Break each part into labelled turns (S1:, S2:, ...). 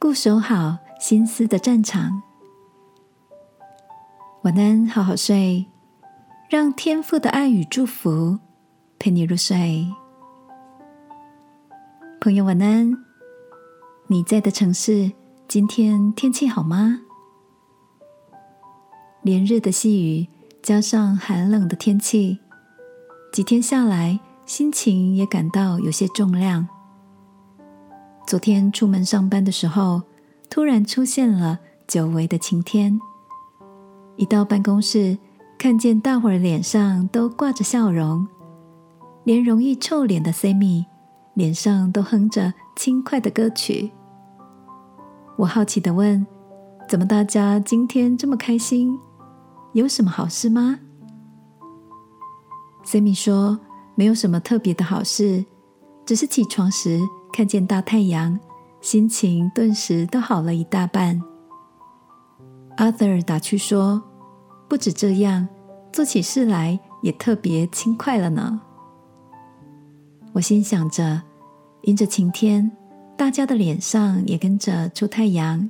S1: 固守好心思的战场。晚安，好好睡，让天父的爱与祝福陪你入睡。朋友，晚安。你在的城市今天天气好吗？连日的细雨加上寒冷的天气，几天下来，心情也感到有些重量。昨天出门上班的时候，突然出现了久违的晴天。一到办公室，看见大伙儿脸上都挂着笑容，连容易臭脸的 Sammy 脸上都哼着轻快的歌曲。我好奇的问：“怎么大家今天这么开心？有什么好事吗？”Sammy 说：“没有什么特别的好事，只是起床时看见大太阳，心情顿时都好了一大半。”Arthur 打趣说。不止这样，做起事来也特别轻快了呢。我心想着，迎着晴天，大家的脸上也跟着出太阳，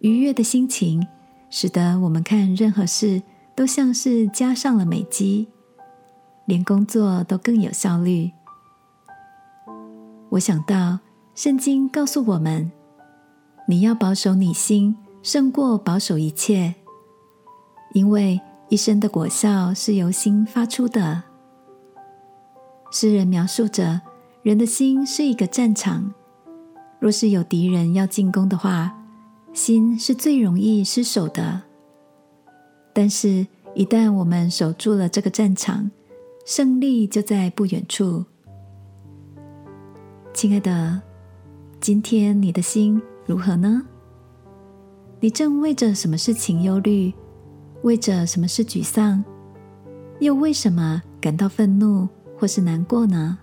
S1: 愉悦的心情使得我们看任何事都像是加上了美肌，连工作都更有效率。我想到圣经告诉我们，你要保守你心，胜过保守一切。因为一生的果效是由心发出的。诗人描述着人的心是一个战场，若是有敌人要进攻的话，心是最容易失守的。但是，一旦我们守住了这个战场，胜利就在不远处。亲爱的，今天你的心如何呢？你正为着什么事情忧虑？为着什么事沮丧，又为什么感到愤怒或是难过呢？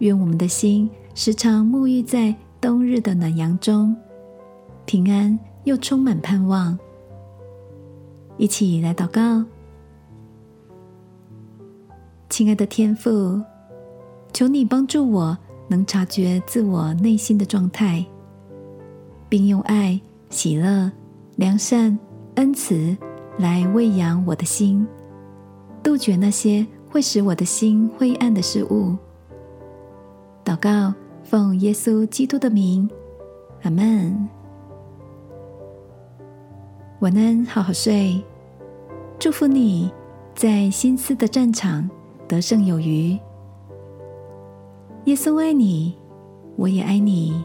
S1: 愿我们的心时常沐浴在冬日的暖阳中，平安又充满盼望。一起来祷告，亲爱的天父，求你帮助我能察觉自我内心的状态，并用爱、喜乐、良善。恩慈来喂养我的心，杜绝那些会使我的心灰暗的事物。祷告，奉耶稣基督的名，阿门。晚安，好好睡。祝福你在心思的战场得胜有余。耶稣爱你，我也爱你。